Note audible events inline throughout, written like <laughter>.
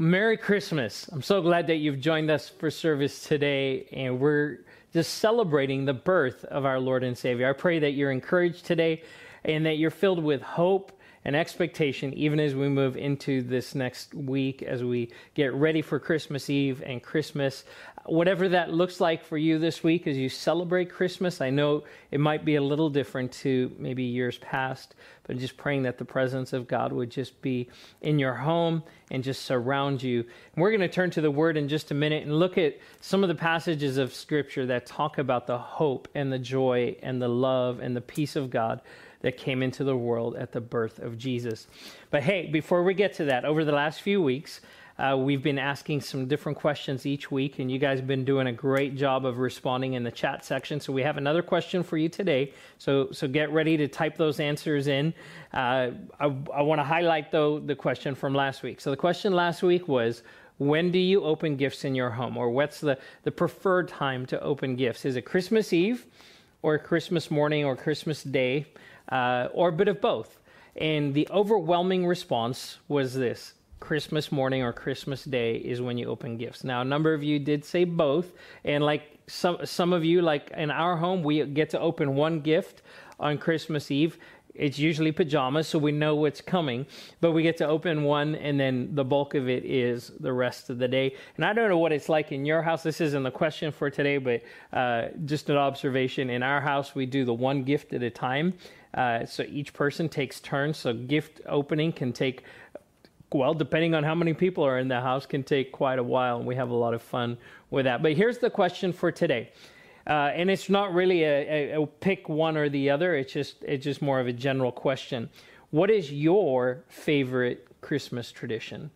Merry Christmas. I'm so glad that you've joined us for service today, and we're just celebrating the birth of our Lord and Savior. I pray that you're encouraged today and that you're filled with hope and expectation even as we move into this next week as we get ready for Christmas Eve and Christmas. Whatever that looks like for you this week as you celebrate Christmas, I know it might be a little different to maybe years past, but just praying that the presence of God would just be in your home and just surround you. And we're going to turn to the Word in just a minute and look at some of the passages of Scripture that talk about the hope and the joy and the love and the peace of God that came into the world at the birth of Jesus. But hey, before we get to that, over the last few weeks, uh, we've been asking some different questions each week, and you guys have been doing a great job of responding in the chat section. So we have another question for you today. So so get ready to type those answers in. Uh, I, I want to highlight though the question from last week. So the question last week was. When do you open gifts in your home? Or what's the, the preferred time to open gifts? Is it Christmas Eve or Christmas morning or Christmas Day? Uh, or a bit of both. And the overwhelming response was this Christmas morning or Christmas Day is when you open gifts. Now, a number of you did say both, and like some some of you, like in our home, we get to open one gift on Christmas Eve, it's usually pajamas, so we know what's coming. But we get to open one, and then the bulk of it is the rest of the day. And I don't know what it's like in your house. This isn't the question for today, but uh, just an observation. In our house, we do the one gift at a time. Uh, so each person takes turns. So gift opening can take well, depending on how many people are in the house, can take quite a while, and we have a lot of fun with that. But here's the question for today. Uh, and it's not really a, a, a, pick one or the other. It's just it's just more of a general question. What is your favorite Christmas tradition?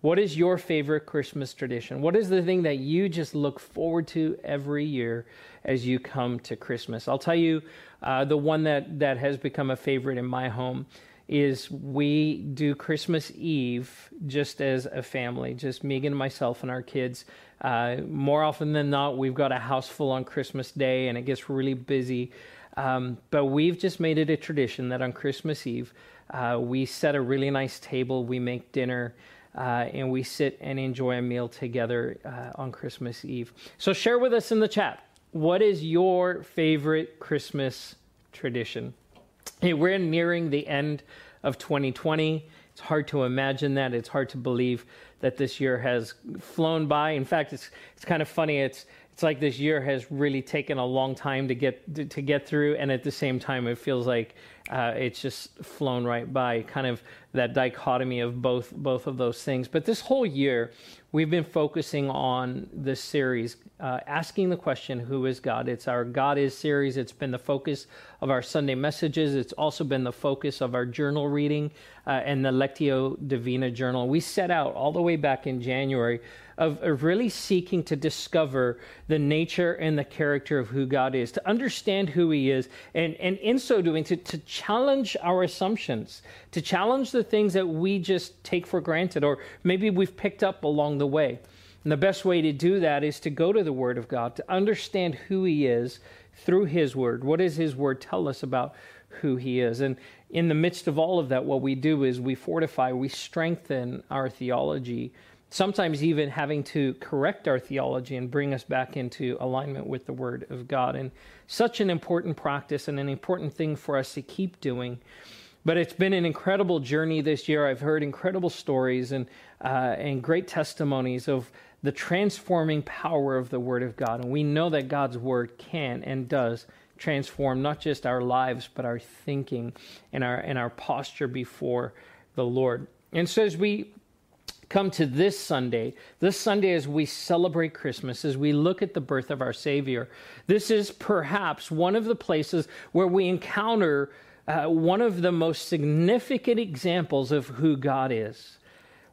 What is your favorite Christmas tradition? What is the thing that you just look forward to every year as you come to Christmas? I'll tell you uh, the one that that has become a favorite in my home is we do Christmas Eve just as a family, just Megan myself and our kids. Uh, more often than not, we've got a house full on Christmas Day and it gets really busy. Um, but we've just made it a tradition that on Christmas Eve, uh, we set a really nice table, we make dinner. Uh, and we sit and enjoy a meal together uh, on Christmas Eve. So, share with us in the chat what is your favorite Christmas tradition? Hey, we're nearing the end of 2020. It's hard to imagine that. It's hard to believe that this year has flown by. In fact, it's it's kind of funny. It's it's like this year has really taken a long time to get to, get through, and at the same time, it feels like uh, it's just flown right by. Kind of that dichotomy of both both of those things. But this whole year, we've been focusing on this series, uh, asking the question, "Who is God?" It's our God is series. It's been the focus of our Sunday messages. It's also been the focus of our journal reading uh, and the Lectio Divina journal. We set out all the way back in January of, of really seeking to discover the nature and the character of who God is, to understand who He is, and, and in so doing, to, to challenge our assumptions, to challenge the things that we just take for granted or maybe we've picked up along the way. And the best way to do that is to go to the Word of God, to understand who He is through His Word. What does His Word tell us about who He is? And in the midst of all of that, what we do is we fortify, we strengthen our theology sometimes even having to correct our theology and bring us back into alignment with the Word of God. And such an important practice and an important thing for us to keep doing. But it's been an incredible journey this year. I've heard incredible stories and, uh, and great testimonies of the transforming power of the Word of God. And we know that God's Word can and does transform not just our lives, but our thinking and our, and our posture before the Lord. And so as we come to this Sunday, this Sunday as we celebrate Christmas, as we look at the birth of our Savior, this is perhaps one of the places where we encounter uh, one of the most significant examples of who God is.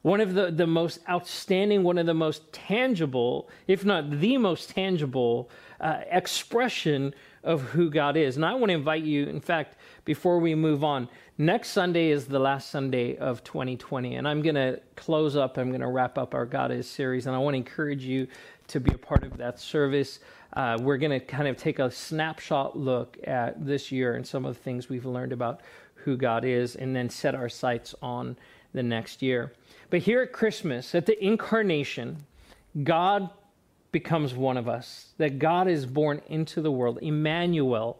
One of the, the most outstanding, one of the most tangible, if not the most tangible, uh, expression of who God is. And I want to invite you, in fact, before we move on, next Sunday is the last Sunday of 2020. And I'm going to close up, I'm going to wrap up our God is series. And I want to encourage you to be a part of that service. Uh, we're going to kind of take a snapshot look at this year and some of the things we've learned about who God is, and then set our sights on the next year. But here at Christmas, at the incarnation, God becomes one of us, that God is born into the world, Emmanuel,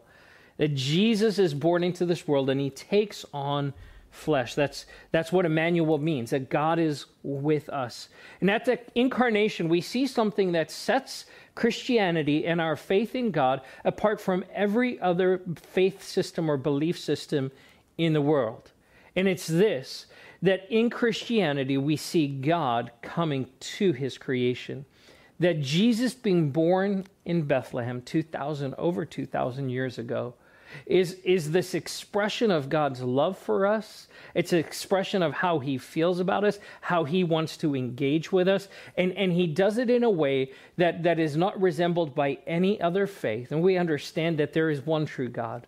that Jesus is born into this world and he takes on flesh. That's, that's what Emmanuel means, that God is with us. And at the incarnation, we see something that sets Christianity and our faith in God apart from every other faith system or belief system in the world. And it's this that in Christianity, we see God coming to his creation. That Jesus being born in Bethlehem 2,000, over 2,000 years ago, is, is this expression of God's love for us. It's an expression of how he feels about us, how he wants to engage with us. And, and he does it in a way that, that is not resembled by any other faith. And we understand that there is one true God.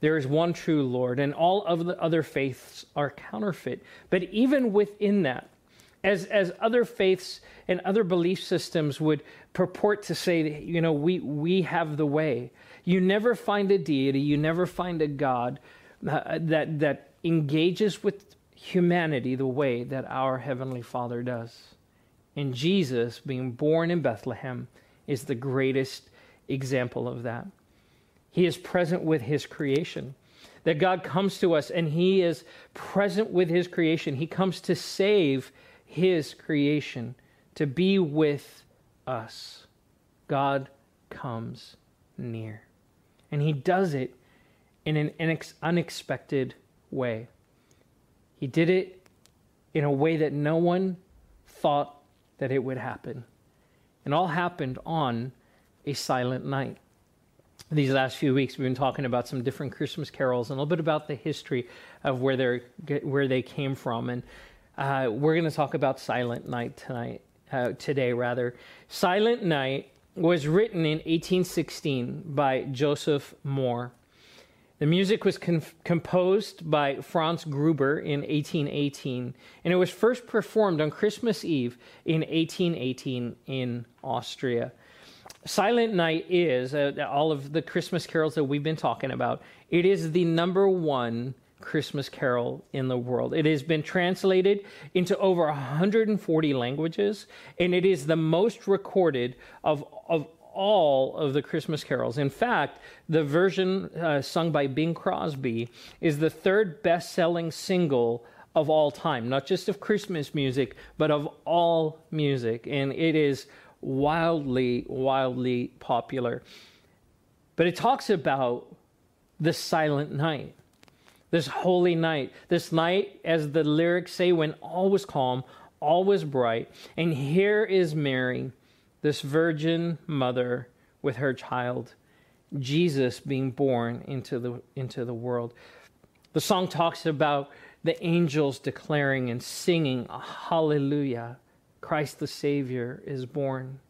There is one true Lord, and all of the other faiths are counterfeit. But even within that, as, as other faiths and other belief systems would purport to say, you know, we, we have the way. You never find a deity, you never find a God uh, that, that engages with humanity the way that our Heavenly Father does. And Jesus, being born in Bethlehem, is the greatest example of that. He is present with His creation. That God comes to us and He is present with His creation. He comes to save His creation, to be with us. God comes near. And he does it in an unexpected way. He did it in a way that no one thought that it would happen. And all happened on a silent night. These last few weeks, we've been talking about some different Christmas carols and a little bit about the history of where, they where they came from. And uh, we're going to talk about Silent Night tonight, uh, today, rather. Silent Night was written in 1816 by Joseph Mohr. The music was composed by Franz Gruber in 1818, and it was first performed on Christmas Eve in 1818 in Austria. Silent Night is, uh, all of the Christmas carols that we've been talking about, it is the number one Christmas carol in the world. It has been translated into over 140 languages, and it is the most recorded of, of all of the Christmas carols. In fact, the version uh, sung by Bing Crosby is the third best selling single of all time, not just of Christmas music, but of all music. And it is wildly, wildly popular. But it talks about the silent night this holy night. This night, as the lyrics say, when all was calm, all was bright. And here is Mary, this virgin mother with her child, Jesus being born into the, into the world. The song talks about the angels declaring and singing, Hallelujah, Christ the Savior is born.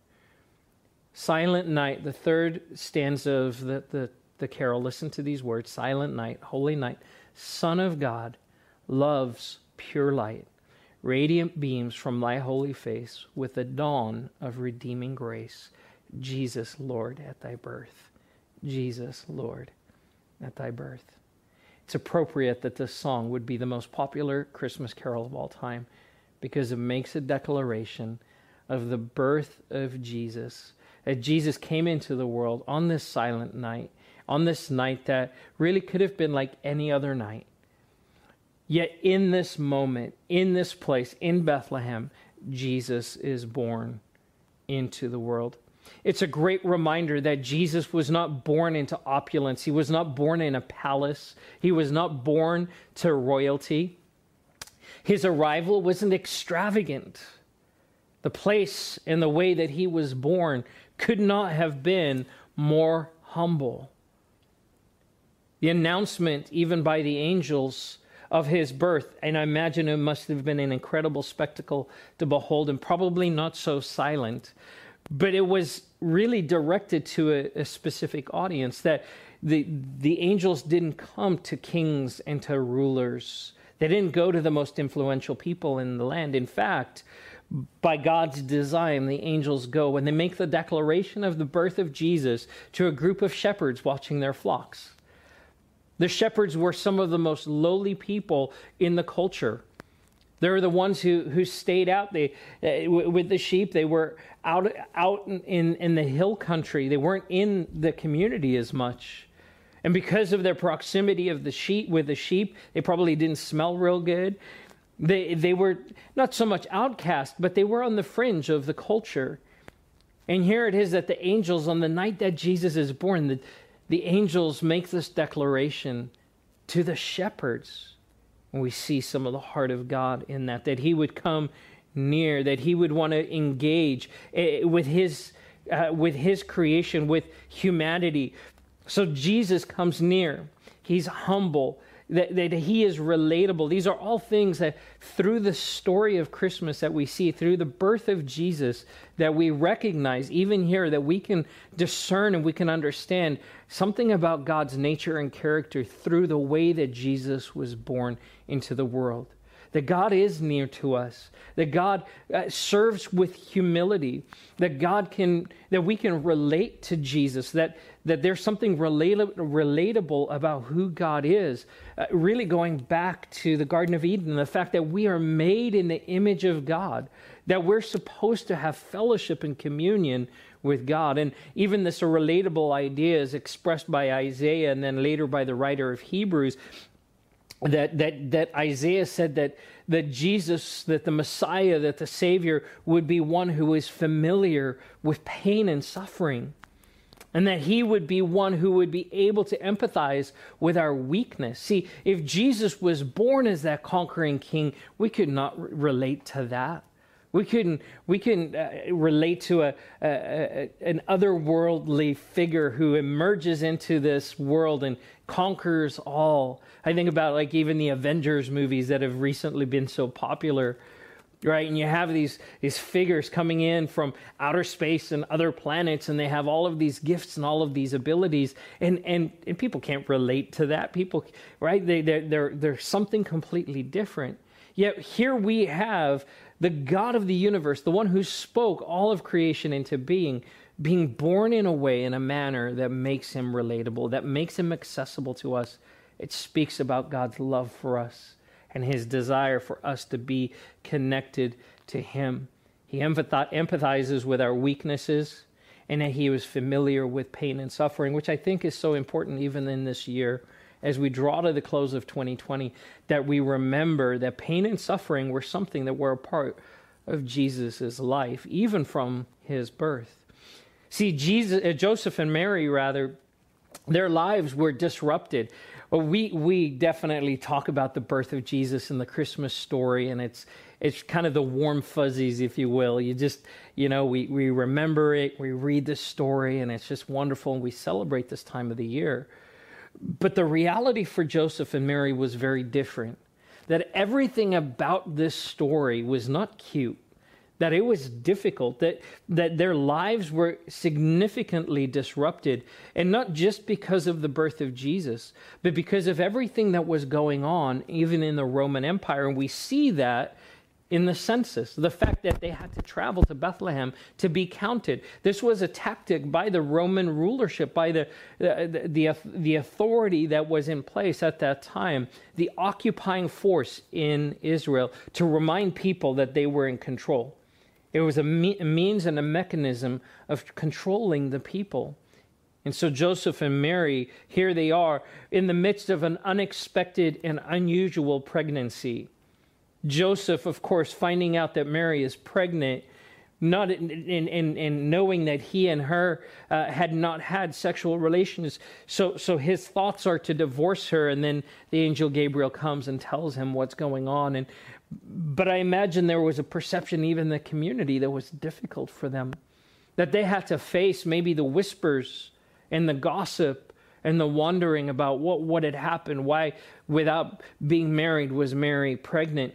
Silent night, the third stanza of the, the, the carol. Listen to these words Silent night, holy night. Son of God, love's pure light, radiant beams from thy holy face with the dawn of redeeming grace. Jesus, Lord, at thy birth. Jesus, Lord, at thy birth. It's appropriate that this song would be the most popular Christmas carol of all time because it makes a declaration of the birth of Jesus. That Jesus came into the world on this silent night on this night that really could have been like any other night. Yet in this moment, in this place, in Bethlehem, Jesus is born into the world. It's a great reminder that Jesus was not born into opulence. He was not born in a palace. He was not born to royalty. His arrival wasn't extravagant. The place and the way that he was born could not have been more humble. The announcement, even by the angels, of his birth, and I imagine it must have been an incredible spectacle to behold, and probably not so silent, but it was really directed to a, a specific audience that the, the angels didn't come to kings and to rulers. They didn't go to the most influential people in the land. In fact, by God's design, the angels go and they make the declaration of the birth of Jesus to a group of shepherds watching their flocks. The shepherds were some of the most lowly people in the culture. They're the ones who, who stayed out they, uh, with the sheep. They were out, out in, in the hill country. They weren't in the community as much. And because of their proximity of the sheep with the sheep, they probably didn't smell real good. They, they were not so much outcast, but they were on the fringe of the culture. And here it is that the angels, on the night that Jesus is born, the, the angels make this declaration to the shepherds. And we see some of the heart of God in that, that He would come near, that He would want to engage eh, with His, uh, with His creation, with humanity. So Jesus comes near. He's humble. That, that he is relatable. These are all things that through the story of Christmas that we see, through the birth of Jesus, that we recognize, even here, that we can discern and we can understand something about God's nature and character through the way that Jesus was born into the world. That God is near to us, that God uh, serves with humility, that God can, that we can relate to Jesus, that, that there's something relata- relatable about who God is. Uh, really going back to the Garden of Eden, the fact that we are made in the image of God, that we're supposed to have fellowship and communion with God. And even this relatable idea is expressed by Isaiah and then later by the writer of Hebrews that, that, that Isaiah said that, that Jesus, that the Messiah, that the Savior would be one who is familiar with pain and suffering. And that he would be one who would be able to empathize with our weakness. See, if Jesus was born as that conquering king, we could not relate to that. We can we can uh, relate to a, a, a, an otherworldly figure who emerges into this world and conquers all. I think about like even the Avengers movies that have recently been so popular, right? And you have these these figures coming in from outer space and other planets, and they have all of these gifts and all of these abilities, and and and people can't relate to that. People, right? They they're they're, they're something completely different. Yet here we have the God of the universe, the one who spoke all of creation into being, being born in a way, in a manner that makes him relatable, that makes him accessible to us. It speaks about God's love for us and his desire for us to be connected to him. He empathizes with our weaknesses and that he was familiar with pain and suffering, which I think is so important even in this year as we draw to the close of 2020 that we remember that pain and suffering were something that were a part of Jesus' life, even from his birth. See, Jesus, uh, Joseph and Mary, rather, their lives were disrupted. Well, we we definitely talk about the birth of Jesus and the Christmas story, and it's it's kind of the warm fuzzies, if you will. You just you know we we remember it, we read the story, and it's just wonderful, and we celebrate this time of the year. But the reality for Joseph and Mary was very different. That everything about this story was not cute, that it was difficult, that, that their lives were significantly disrupted, and not just because of the birth of Jesus, but because of everything that was going on, even in the Roman Empire. And we see that in the census, the fact that they had to travel to Bethlehem to be counted. This was a tactic by the Roman rulership, by the, the, the, the, authority that was in place at that time, the occupying force in Israel, to remind people that they were in control. It was a, me- a means and a mechanism of controlling the people. And so Joseph and Mary, here they are in the midst of an unexpected and unusual pregnancy Joseph, of course, finding out that Mary is pregnant, not in, in, in, in knowing that he and her uh, had not had sexual relations. So, so his thoughts are to divorce her, and then the angel Gabriel comes and tells him what's going on. And, but I imagine there was a perception, even in the community, that was difficult for them, that they had to face maybe the whispers and the gossip and the wondering about what, what had happened. Why, without being married, was Mary pregnant?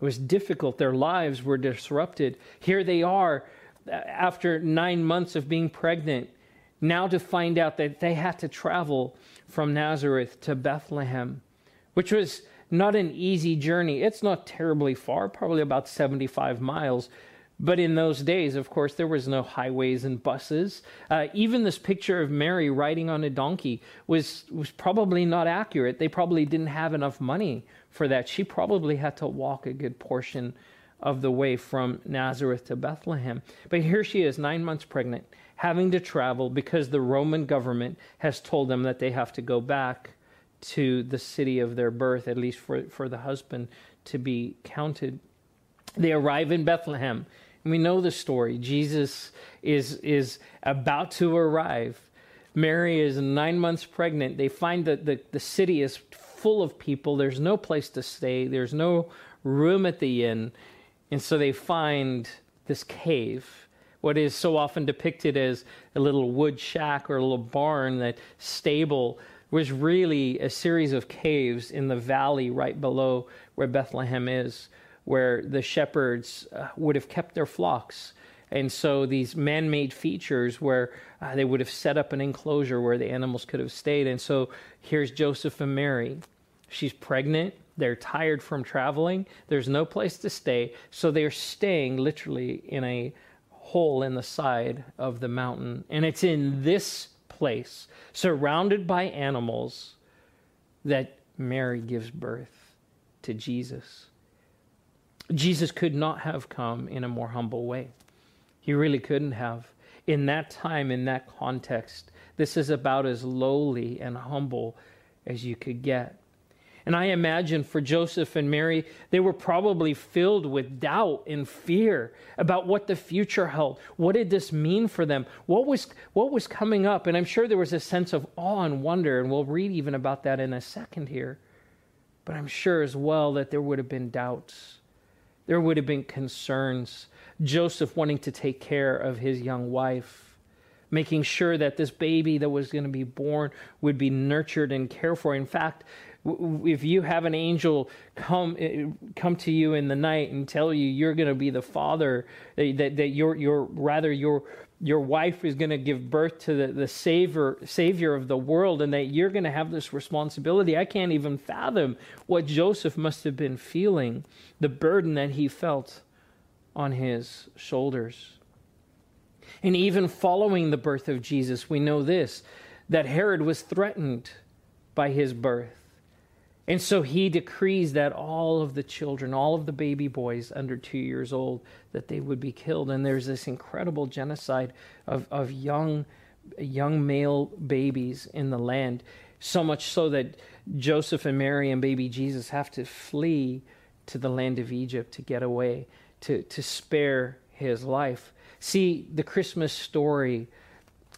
It was difficult. Their lives were disrupted. Here they are after nine months of being pregnant, now to find out that they had to travel from Nazareth to Bethlehem, which was not an easy journey. It's not terribly far, probably about 75 miles, But in those days, of course, there was no highways and buses. Uh, even this picture of Mary riding on a donkey was, was probably not accurate. They probably didn't have enough money for that. She probably had to walk a good portion of the way from Nazareth to Bethlehem. But here she is, nine months pregnant, having to travel because the Roman government has told them that they have to go back to the city of their birth, at least for, for the husband to be counted. They arrive in Bethlehem. And we know the story. Jesus is, is about to arrive. Mary is nine months pregnant. They find that the, the city is full of people. There's no place to stay, there's no room at the inn. And so they find this cave, what is so often depicted as a little wood shack or a little barn, that stable was really a series of caves in the valley right below where Bethlehem is, where the shepherds uh, would have kept their flocks. And so these man made features where uh, they would have set up an enclosure where the animals could have stayed. And so here's Joseph and Mary. She's pregnant. They're tired from traveling. There's no place to stay. So they're staying literally in a hole in the side of the mountain. And it's in this place, surrounded by animals, that Mary gives birth to Jesus. Jesus could not have come in a more humble way. He really couldn't have. In that time, in that context, this is about as lowly and humble as you could get. And I imagine for Joseph and Mary, they were probably filled with doubt and fear about what the future held. What did this mean for them? What was, what was coming up? And I'm sure there was a sense of awe and wonder, and we'll read even about that in a second here. But I'm sure as well that there would have been doubts, there would have been concerns. Joseph wanting to take care of his young wife making sure that this baby that was going to be born would be nurtured and cared for. In fact, if you have an angel come eh, come to you in the night and tell you you're going to be the father that that your your rather your your wife is going to give birth to the, the savior savior of the world and that you're going to have this responsibility i can't even fathom what joseph must have been feeling the burden that he felt on his shoulders and even following the birth of jesus we know this that herod was threatened by his birth and so he decrees that all of the children, all of the baby boys under two years old, that they would be killed. And there's this incredible genocide of, of young, young male babies in the land. So much so that Joseph and Mary and baby Jesus have to flee to the land of Egypt to get away, to, to spare his life. See, the Christmas story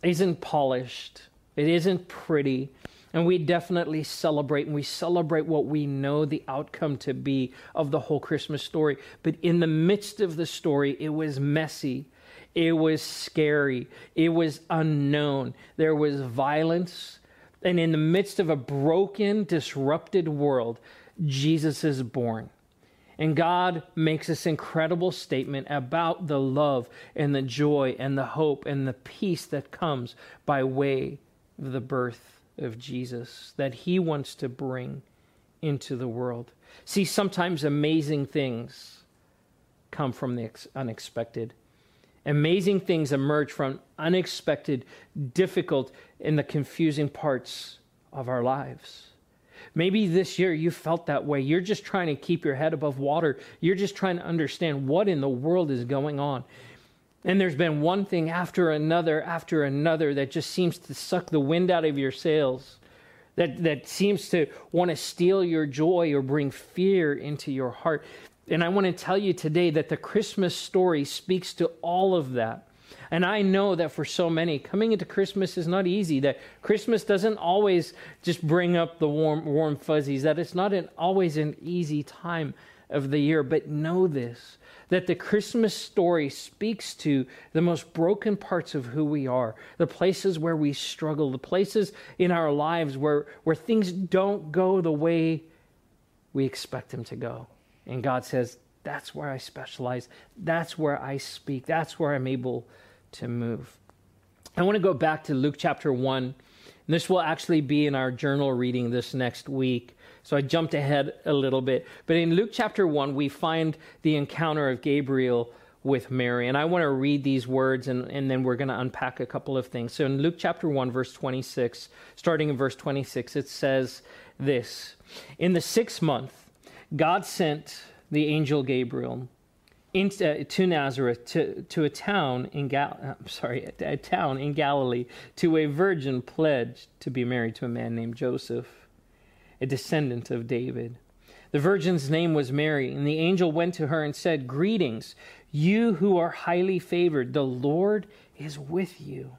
isn't polished, it isn't pretty. And we definitely celebrate, and we celebrate what we know the outcome to be of the whole Christmas story. But in the midst of the story, it was messy, it was scary, it was unknown. There was violence. And in the midst of a broken, disrupted world, Jesus is born. And God makes this incredible statement about the love and the joy and the hope and the peace that comes by way of the birth of Jesus that he wants to bring into the world. See, sometimes amazing things come from the unexpected. Amazing things emerge from unexpected, difficult, and the confusing parts of our lives. Maybe this year you felt that way. You're just trying to keep your head above water. You're just trying to understand what in the world is going on. And there's been one thing after another after another that just seems to suck the wind out of your sails, that, that seems to want to steal your joy or bring fear into your heart. And I want to tell you today that the Christmas story speaks to all of that. And I know that for so many, coming into Christmas is not easy. That Christmas doesn't always just bring up the warm, warm fuzzies. That it's not an, always an easy time of the year. But know this that the Christmas story speaks to the most broken parts of who we are, the places where we struggle, the places in our lives where, where things don't go the way we expect them to go. And God says, That's where I specialize. That's where I speak. That's where I'm able to move. I want to go back to Luke chapter 1. And this will actually be in our journal reading this next week. So I jumped ahead a little bit. But in Luke chapter 1, we find the encounter of Gabriel with Mary. And I want to read these words and, and then we're going to unpack a couple of things. So in Luke chapter 1, verse 26, starting in verse 26, it says this In the sixth month, God sent the angel Gabriel into, uh, to Nazareth to, to a town in Gal- I'm uh, sorry, a town in Galilee to a virgin pledged to be married to a man named Joseph, a descendant of David. The virgin's name was Mary, and the angel went to her and said, Greetings, you who are highly favored, the Lord is with you.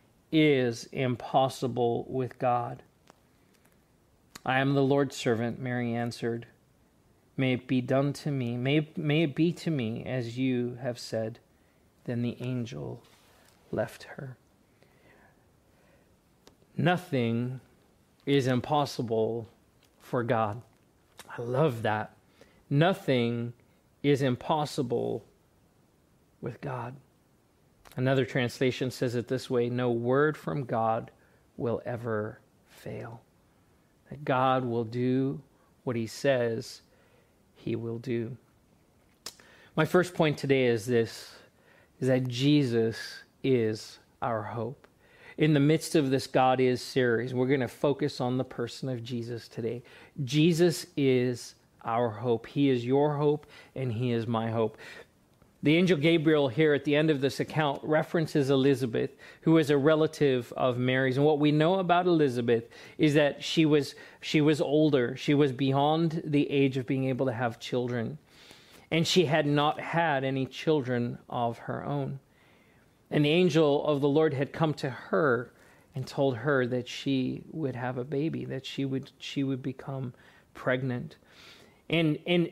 is impossible with God. I am the Lord's servant, Mary answered. May it be done to me, may, may it be to me as you have said. Then the angel left her. Nothing is impossible for God. I love that. Nothing is impossible with God. Another translation says it this way No word from God will ever fail. That God will do what he says he will do. My first point today is this is that Jesus is our hope in the midst of this God is series, we're going to focus on the person of Jesus today. Jesus is our hope. He is your hope, and He is my hope. The angel Gabriel here at the end of this account references Elizabeth, who is a relative of Mary's. And what we know about Elizabeth is that she was, she was older. She was beyond the age of being able to have children. And she had not had any children of her own. And the angel of the Lord had come to her and told her that she would have a baby, that she would she would become pregnant. And and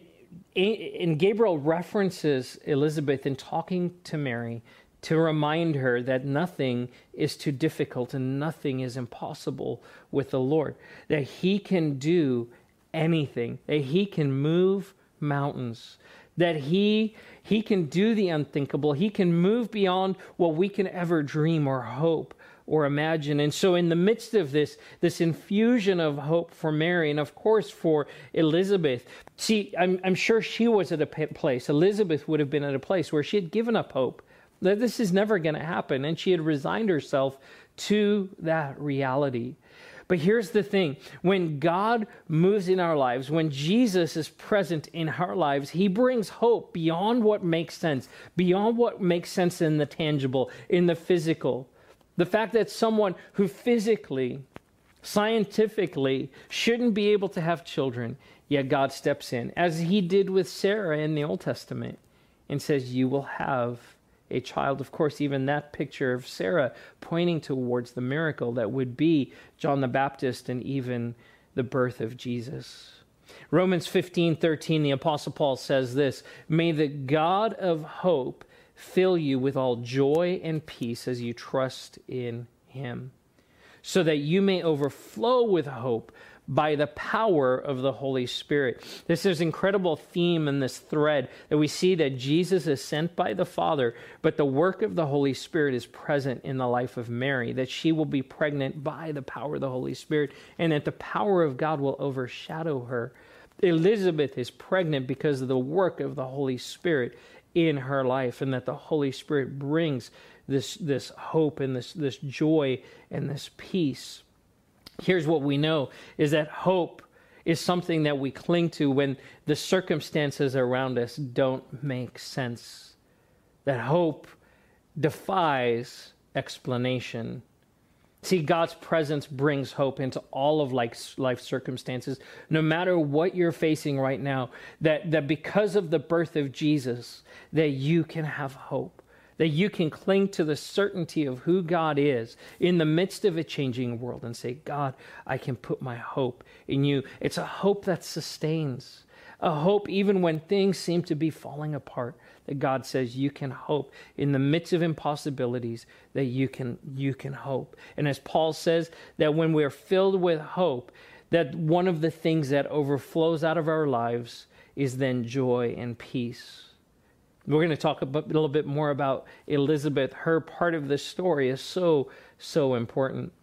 and Gabriel references Elizabeth in talking to Mary to remind her that nothing is too difficult and nothing is impossible with the Lord. That he can do anything, that he can move mountains, that he he can do the unthinkable. He can move beyond what we can ever dream or hope or imagine. And so, in the midst of this, this infusion of hope for Mary, and of course for Elizabeth, see, I'm, I'm sure she was at a place, Elizabeth would have been at a place where she had given up hope that this is never going to happen. And she had resigned herself to that reality. But here's the thing when God moves in our lives, when Jesus is present in our lives, he brings hope beyond what makes sense, beyond what makes sense in the tangible, in the physical. The fact that someone who physically, scientifically shouldn't be able to have children, yet God steps in, as he did with Sarah in the Old Testament, and says, You will have a child. Of course, even that picture of Sarah pointing towards the miracle that would be John the Baptist and even the birth of Jesus. Romans 15 13, the Apostle Paul says this May the God of hope fill you with all joy and peace as you trust in him, so that you may overflow with hope by the power of the Holy Spirit. This is incredible theme in this thread that we see that Jesus is sent by the Father, but the work of the Holy Spirit is present in the life of Mary, that she will be pregnant by the power of the Holy Spirit, and that the power of God will overshadow her. Elizabeth is pregnant because of the work of the Holy Spirit in her life, and that the Holy Spirit brings this, this hope and this, this joy and this peace here's what we know is that hope is something that we cling to when the circumstances around us don't make sense. that hope defies explanation. See, God's presence brings hope into all of life's, life circumstances, no matter what you're facing right now, that, that because of the birth of Jesus, that you can have hope, that you can cling to the certainty of who God is in the midst of a changing world and say, God, I can put my hope in you. It's a hope that sustains, a hope even when things seem to be falling apart, God says you can hope in the midst of impossibilities that you can you can hope. And as Paul says that when we're filled with hope, that one of the things that overflows out of our lives is then joy and peace. We're going to talk a, a little bit more about Elizabeth. Her part of this story is so so important.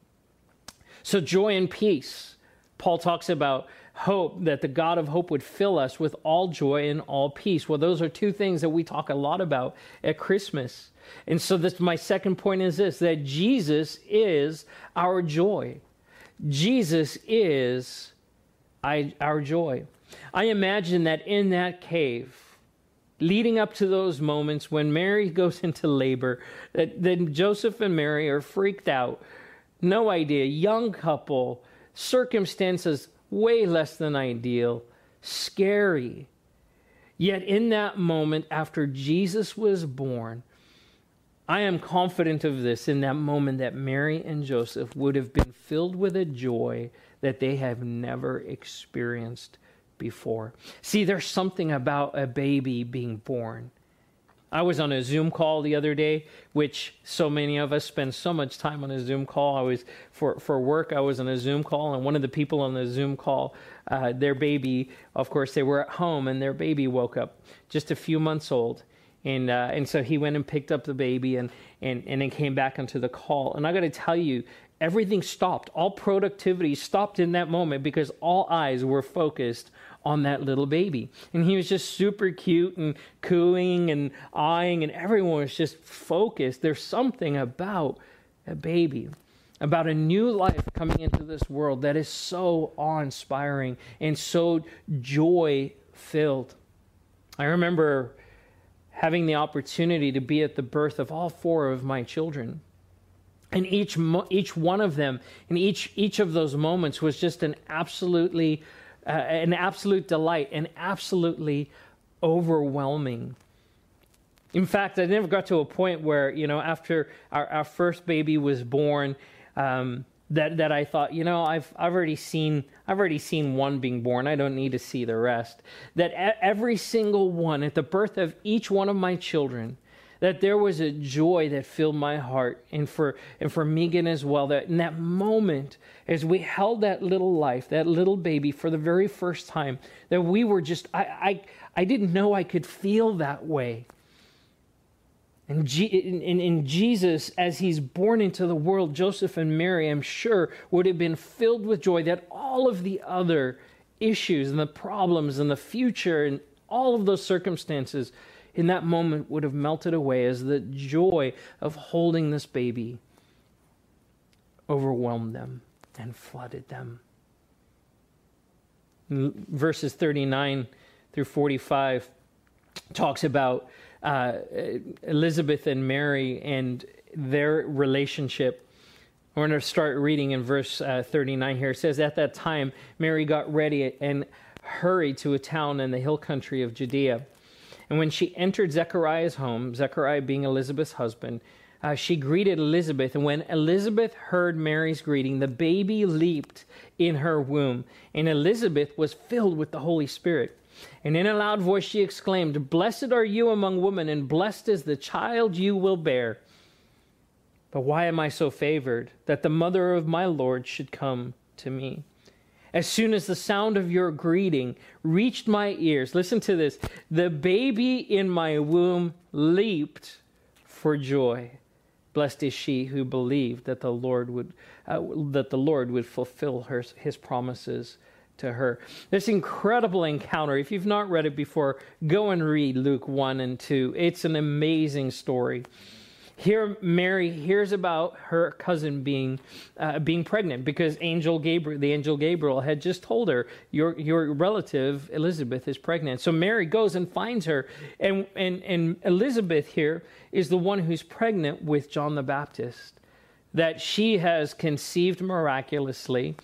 So joy and peace. Paul talks about hope, that the God of hope would fill us with all joy and all peace. Well, those are two things that we talk a lot about at Christmas. And so this my second point is this that Jesus is our joy. Jesus is our joy. I imagine that in that cave, leading up to those moments when Mary <laughs> goes into labor, that then Joseph and Mary are freaked out. No idea, young couple, circumstances way less than ideal, scary. Yet, in that moment, after Jesus was born, I am confident of this in that moment that Mary and Joseph would have been filled with a joy that they have never experienced before. See, there's something about a baby being born I was on a Zoom call the other day, which so many of us spend so much time on a Zoom call. I was for for work. I was on a Zoom call, and one of the people on the Zoom call, uh, their baby, of course, they were at home, and their baby woke up, just a few months old, and uh, and so he went and picked up the baby, and and and then came back onto the call. And I got to tell you, everything stopped. All productivity stopped in that moment because all eyes were focused on that little baby. And he was just super cute and cooing and eyeing, and everyone was just focused. There's something about a baby, about a new life coming into this world that is so awe inspiring and so joy filled. I remember having the opportunity to be at the birth of all four of my children. And each, each one of them, and each, each of those moments was just an absolutely uh, an absolute delight, and absolutely overwhelming. In fact, I never got to a point where, you know, after our, our first baby was born, um, that, that I thought, you know, I've, I've already seen I've already seen one being born. I don't need to see the rest. That every single one, at the birth of each one of my children, that there was a joy that filled my heart and for and for Megan as well that in that moment as we held that little life that little baby for the very first time that we were just I I, I didn't know I could feel that way. And G- in, in Jesus, as he's born into the world, Joseph and Mary, I'm sure, would have been filled with joy that all of the other issues and the problems and the future and all of those circumstances in that moment would have melted away as the joy of holding this baby overwhelmed them and flooded them. Verses 39 through 45 talks about uh, Elizabeth and Mary and their relationship. We're going to start reading in verse uh, 39 here. It says, At that time, Mary got ready and hurried to a town in the hill country of Judea and when she entered Zechariah's home, Zechariah being Elizabeth's husband, uh, she greeted Elizabeth. And when Elizabeth heard Mary's greeting, the baby leaped in her womb, and Elizabeth was filled with the Holy Spirit. And in a loud voice she exclaimed, Blessed are you among women, and blessed is the child you will bear. But why am I so favored that the mother of my Lord should come to me? As soon as the sound of your greeting reached my ears, listen to this the baby in my womb leaped for joy. Blessed is she who believed that the Lord would, uh, that the Lord would fulfill her, his promises to her. This incredible encounter, if you've not read it before, go and read Luke 1 and 2. It's an amazing story. Here, Mary hears about her cousin being uh, being pregnant because angel Gabriel, the angel Gabriel, had just told her your your relative Elizabeth is pregnant. So Mary goes and finds her, and and and Elizabeth here is the one who's pregnant with John the Baptist, that she has conceived miraculously.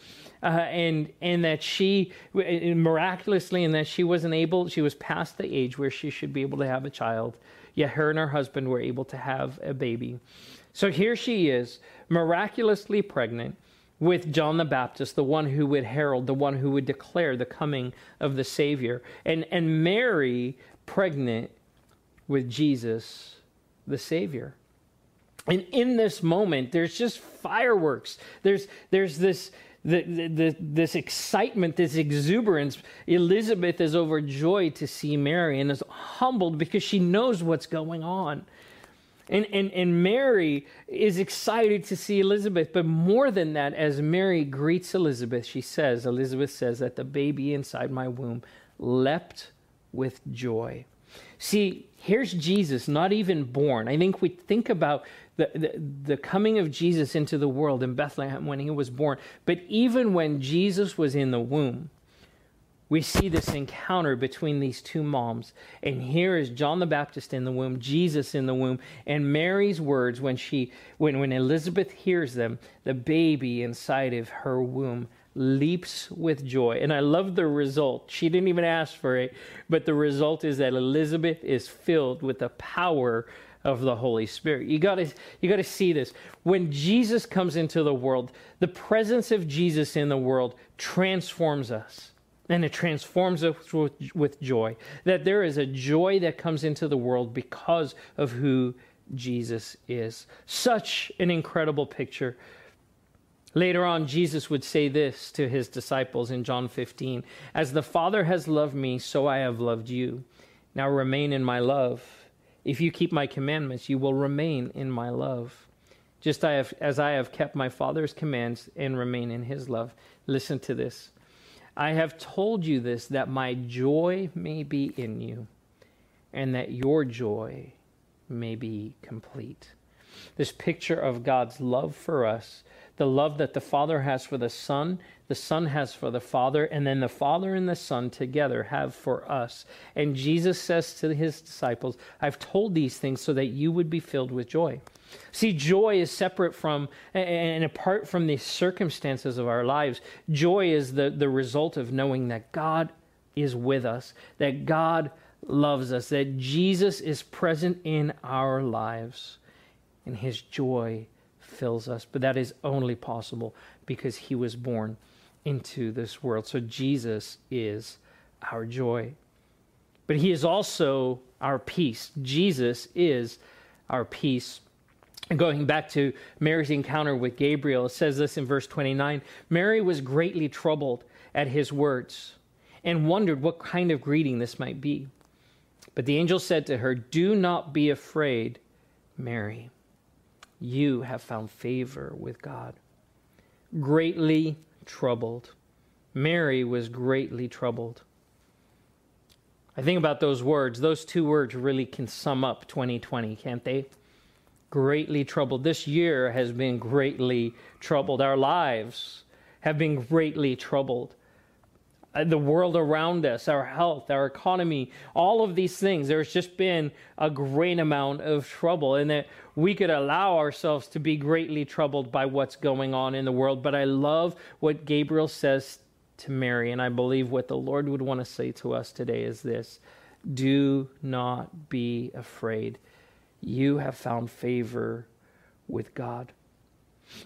Uh, and and that she miraculously and that she wasn't able she was past the age where she should be able to have a child yet her and her husband were able to have a baby. So here she is, miraculously pregnant with John the Baptist, the one who would herald, the one who would declare the coming of the Savior. And, and Mary pregnant with Jesus, the Savior. And in this moment, there's just fireworks. There's, there's this the, the, this excitement, this exuberance. Elizabeth is overjoyed to see Mary and is humbled because she knows what's going on. And, and, and Mary is excited to see Elizabeth. But more than that, as Mary greets Elizabeth, she says, Elizabeth says that the baby inside my womb leapt with joy. See, here's Jesus, not even born. I think we think about the, the, the, coming of Jesus into the world in Bethlehem when he was born. But even when Jesus was in the womb, we see this encounter between these two moms. And here is John the Baptist in the womb, Jesus in the womb, and Mary's words when she when, when Elizabeth hears them, the baby inside of her womb leaps with joy. And I love the result. She didn't even ask for it, but the result is that Elizabeth is filled with the power of the Holy Spirit. You got to you got to see this. When Jesus comes into the world, the presence of Jesus in the world transforms us. And it transforms us with, with joy. That there is a joy that comes into the world because of who Jesus is. Such an incredible picture. Later on, Jesus would say this to his disciples in John 15 As the Father has loved me, so I have loved you. Now remain in my love. If you keep my commandments, you will remain in my love, just as I have kept my Father's commands and remain in his love. Listen to this. I have told you this that my joy may be in you, and that your joy may be complete. This picture of God's love for us the love that the Father has for the Son, the Son has for the Father, and then the Father and the Son together have for us. And Jesus says to his disciples, I've told these things so that you would be filled with joy. See, joy is separate from and apart from the circumstances of our lives. Joy is the, the result of knowing that God is with us, that God loves us, that Jesus is present in our lives, and his joy fills us, but that is only possible because he was born into this world. So Jesus is our joy. But he is also our peace. Jesus is our peace. And going back to Mary's encounter with Gabriel, it says this in verse 29 Mary was greatly troubled at his words and wondered what kind of greeting this might be. But the angel said to her, Do not be afraid, Mary you have found favor with God. Greatly troubled. Mary was greatly troubled. I think about those words. Those two words really can sum up 2020, can't they? Greatly troubled. This year has been greatly troubled. Our lives have been greatly troubled. Uh, the world around us, our health, our economy, all of these things, there's just been a great amount of trouble, and that we could allow ourselves to be greatly troubled by what's going on in the world. But I love what Gabriel says to Mary, and I believe what the Lord would want to say to us today is this Do not be afraid. You have found favor with God.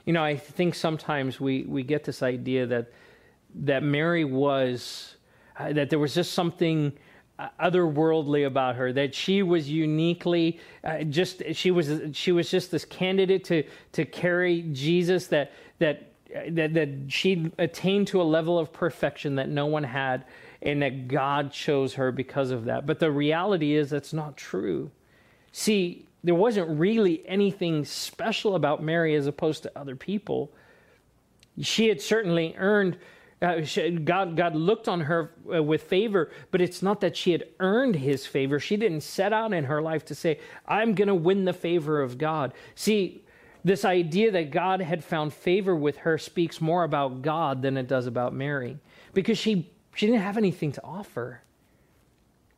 You know, I think sometimes we, we get this idea that that Mary was, uh, that there was just something uh, otherworldly about her that she was uniquely uh, just she was she was just this candidate to to carry Jesus that that that that she attained to a level of perfection that no one had and that God chose her because of that. But the reality is that's not true. See there wasn't really anything special about Mary as opposed to other people. She had certainly earned Uh, she, God, God looked on her uh, with favor, but it's not that she had earned his favor. She didn't set out in her life to say, I'm going to win the favor of God. See, this idea that God had found favor with her speaks more about God than it does about Mary because she, she didn't have anything to offer.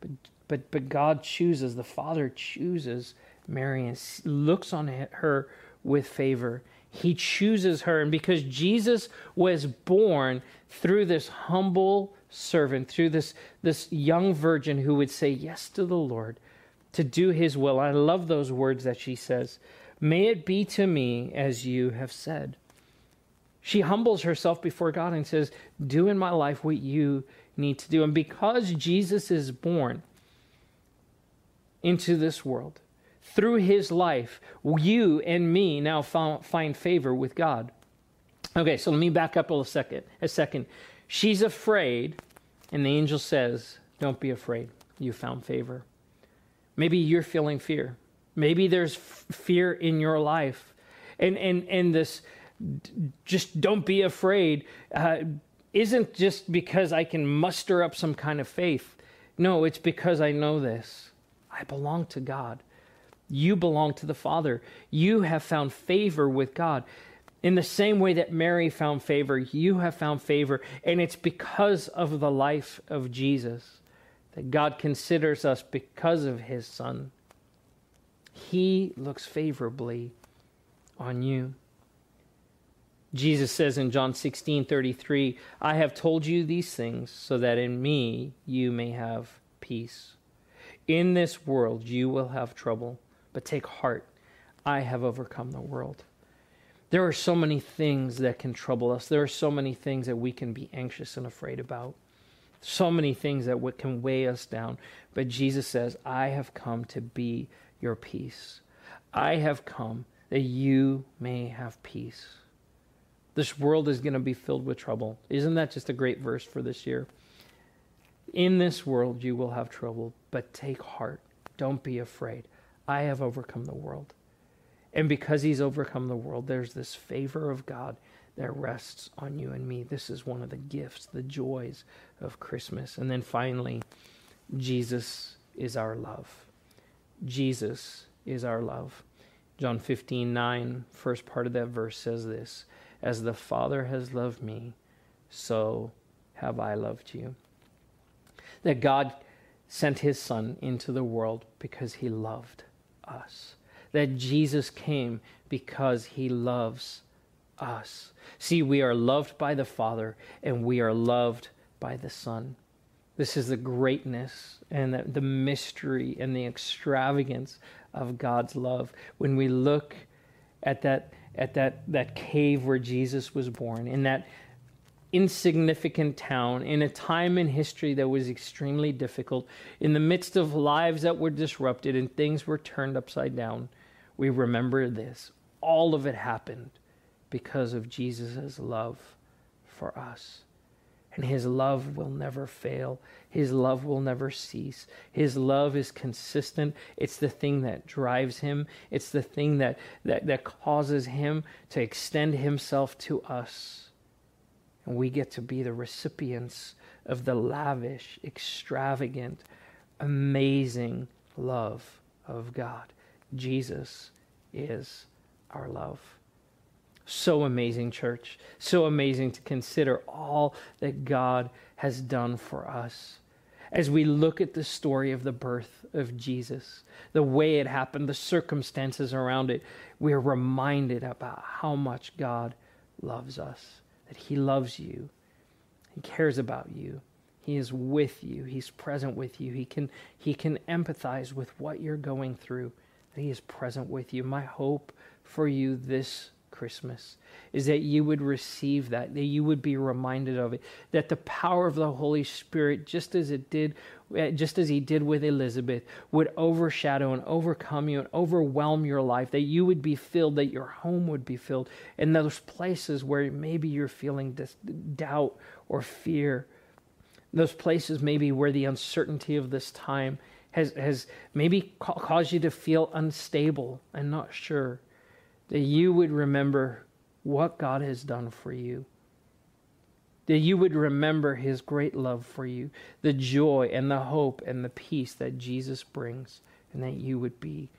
But, but, but God chooses, the Father chooses Mary and looks on her with favor. He chooses her. And because Jesus was born through this humble servant, through this, this young virgin who would say yes to the Lord, to do his will. I love those words that she says. May it be to me as you have said. She humbles herself before God and says, Do in my life what you need to do. And because Jesus is born into this world, through his life, you and me now find favor with God. Okay, so let me back up a second. A second. She's afraid, and the angel says, Don't be afraid. You found favor. Maybe you're feeling fear. Maybe there's f- fear in your life. And, and, and this, just don't be afraid, uh, isn't just because I can muster up some kind of faith. No, it's because I know this. I belong to God. You belong to the Father. You have found favor with God. In the same way that Mary found favor, you have found favor. And it's because of the life of Jesus that God considers us because of his Son. He looks favorably on you. Jesus says in John 16 33, I have told you these things so that in me you may have peace. In this world you will have trouble, but take heart. I have overcome the world. There are so many things that can trouble us. There are so many things that we can be anxious and afraid about. So many things that can weigh us down. But Jesus says, I have come to be your peace. I have come that you may have peace. This world is going to be filled with trouble. Isn't that just a great verse for this year? In this world you will have trouble, but take heart. Don't be afraid. I have overcome the world. And because he's overcome the world, there's this favor of God that rests on you and me. This is one of the gifts, the joys of Christmas. And then finally, Jesus is our love. Jesus is our love. John 15, 9, first part of that verse says this As the Father has loved me, so have I loved you. That God sent his Son into the world because he loved us. That Jesus came because he loves us. See, we are loved by the Father and we are loved by the Son. This is the greatness and the, the mystery and the extravagance of God's love. When we look at that at that, that cave where Jesus was born, in that insignificant town, in a time in history that was extremely difficult, in the midst of lives that were disrupted and things were turned upside down, we remember this. All of it happened because of Jesus' love for us. And his love will never fail. His love will never cease. His love is consistent. It's the thing that drives him. It's the thing that, that, that causes him to extend himself to us. And we get to be the recipients of the lavish, extravagant, amazing love of God. Jesus is our love. So amazing, church. So amazing to consider all that God has done for us. As we look at the story of the birth of Jesus, the way it happened, the circumstances around it, we are reminded about how much God loves us, that He loves you, He cares about you. He is with you. He's present with you. He can, he can empathize with what you're going through. He is present with you. My hope for you this Christmas is that you would receive that, that you would be reminded of it, that the power of the Holy Spirit, just as it did, Eh, just as He did with Elizabeth, would overshadow and overcome you and overwhelm your life, that you would be filled, that your home would be filled in those places where maybe you're feeling this doubt or fear, those places maybe where the uncertainty of this time has, has maybe caused you to feel unstable and not sure that you would remember what God has done for you. That you would remember his great love for you, the joy and the hope and the peace that Jesus brings, and that you would be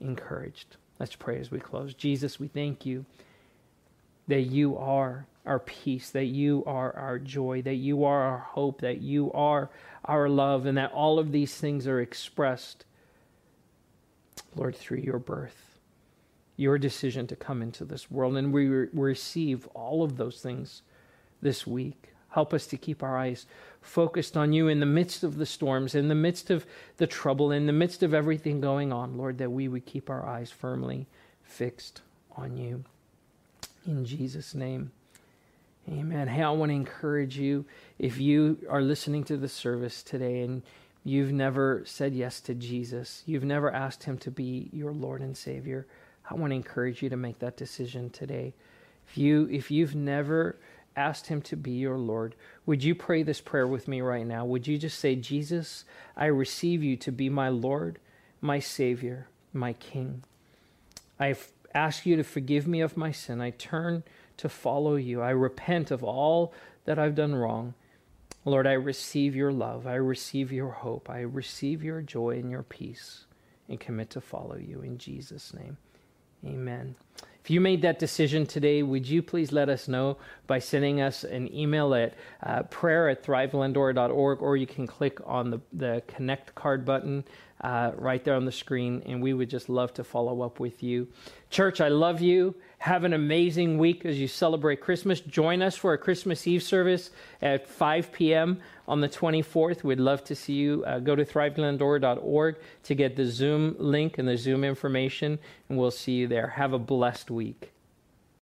encouraged. Let's pray as we close. Jesus, we thank you that you are our peace, that you are our joy, that you are our hope, that you are our love, and that all of these things are expressed, Lord, through your birth, your decision to come into this world. And we re- receive all of those things this week. Help us to keep our eyes focused on you in the midst of the storms, in the midst of the trouble, in the midst of everything going on, Lord, that we would keep our eyes firmly fixed on you. In Jesus' name, amen. Hey, I want to encourage you if you are listening to the service today and you've never said yes to Jesus, you've never asked him to be your Lord and Savior, I want to encourage you to make that decision today. If you if you've never asked him to be your Lord, would you pray this prayer with me right now? Would you just say, Jesus, I receive you to be my Lord, my Savior, my King. I ask you to forgive me of my sin. I turn to follow you. I repent of all that I've done wrong. Lord, I receive your love. I receive your hope. I receive your joy and your peace and commit to follow you in Jesus' name. Amen. If you made that decision today, would you please let us know by sending us an email at uh, prayer at thriveglendora.org, or you can click on the, the connect card button uh, right there on the screen, and we would just love to follow up with you. Church, I love you. Have an amazing week as you celebrate Christmas. Join us for a Christmas Eve service at 5 p.m. on the 24th. We'd love to see you. Uh, go to thriveglendora.org to get the Zoom link and the Zoom information, and we'll see you there. Have a blessed week.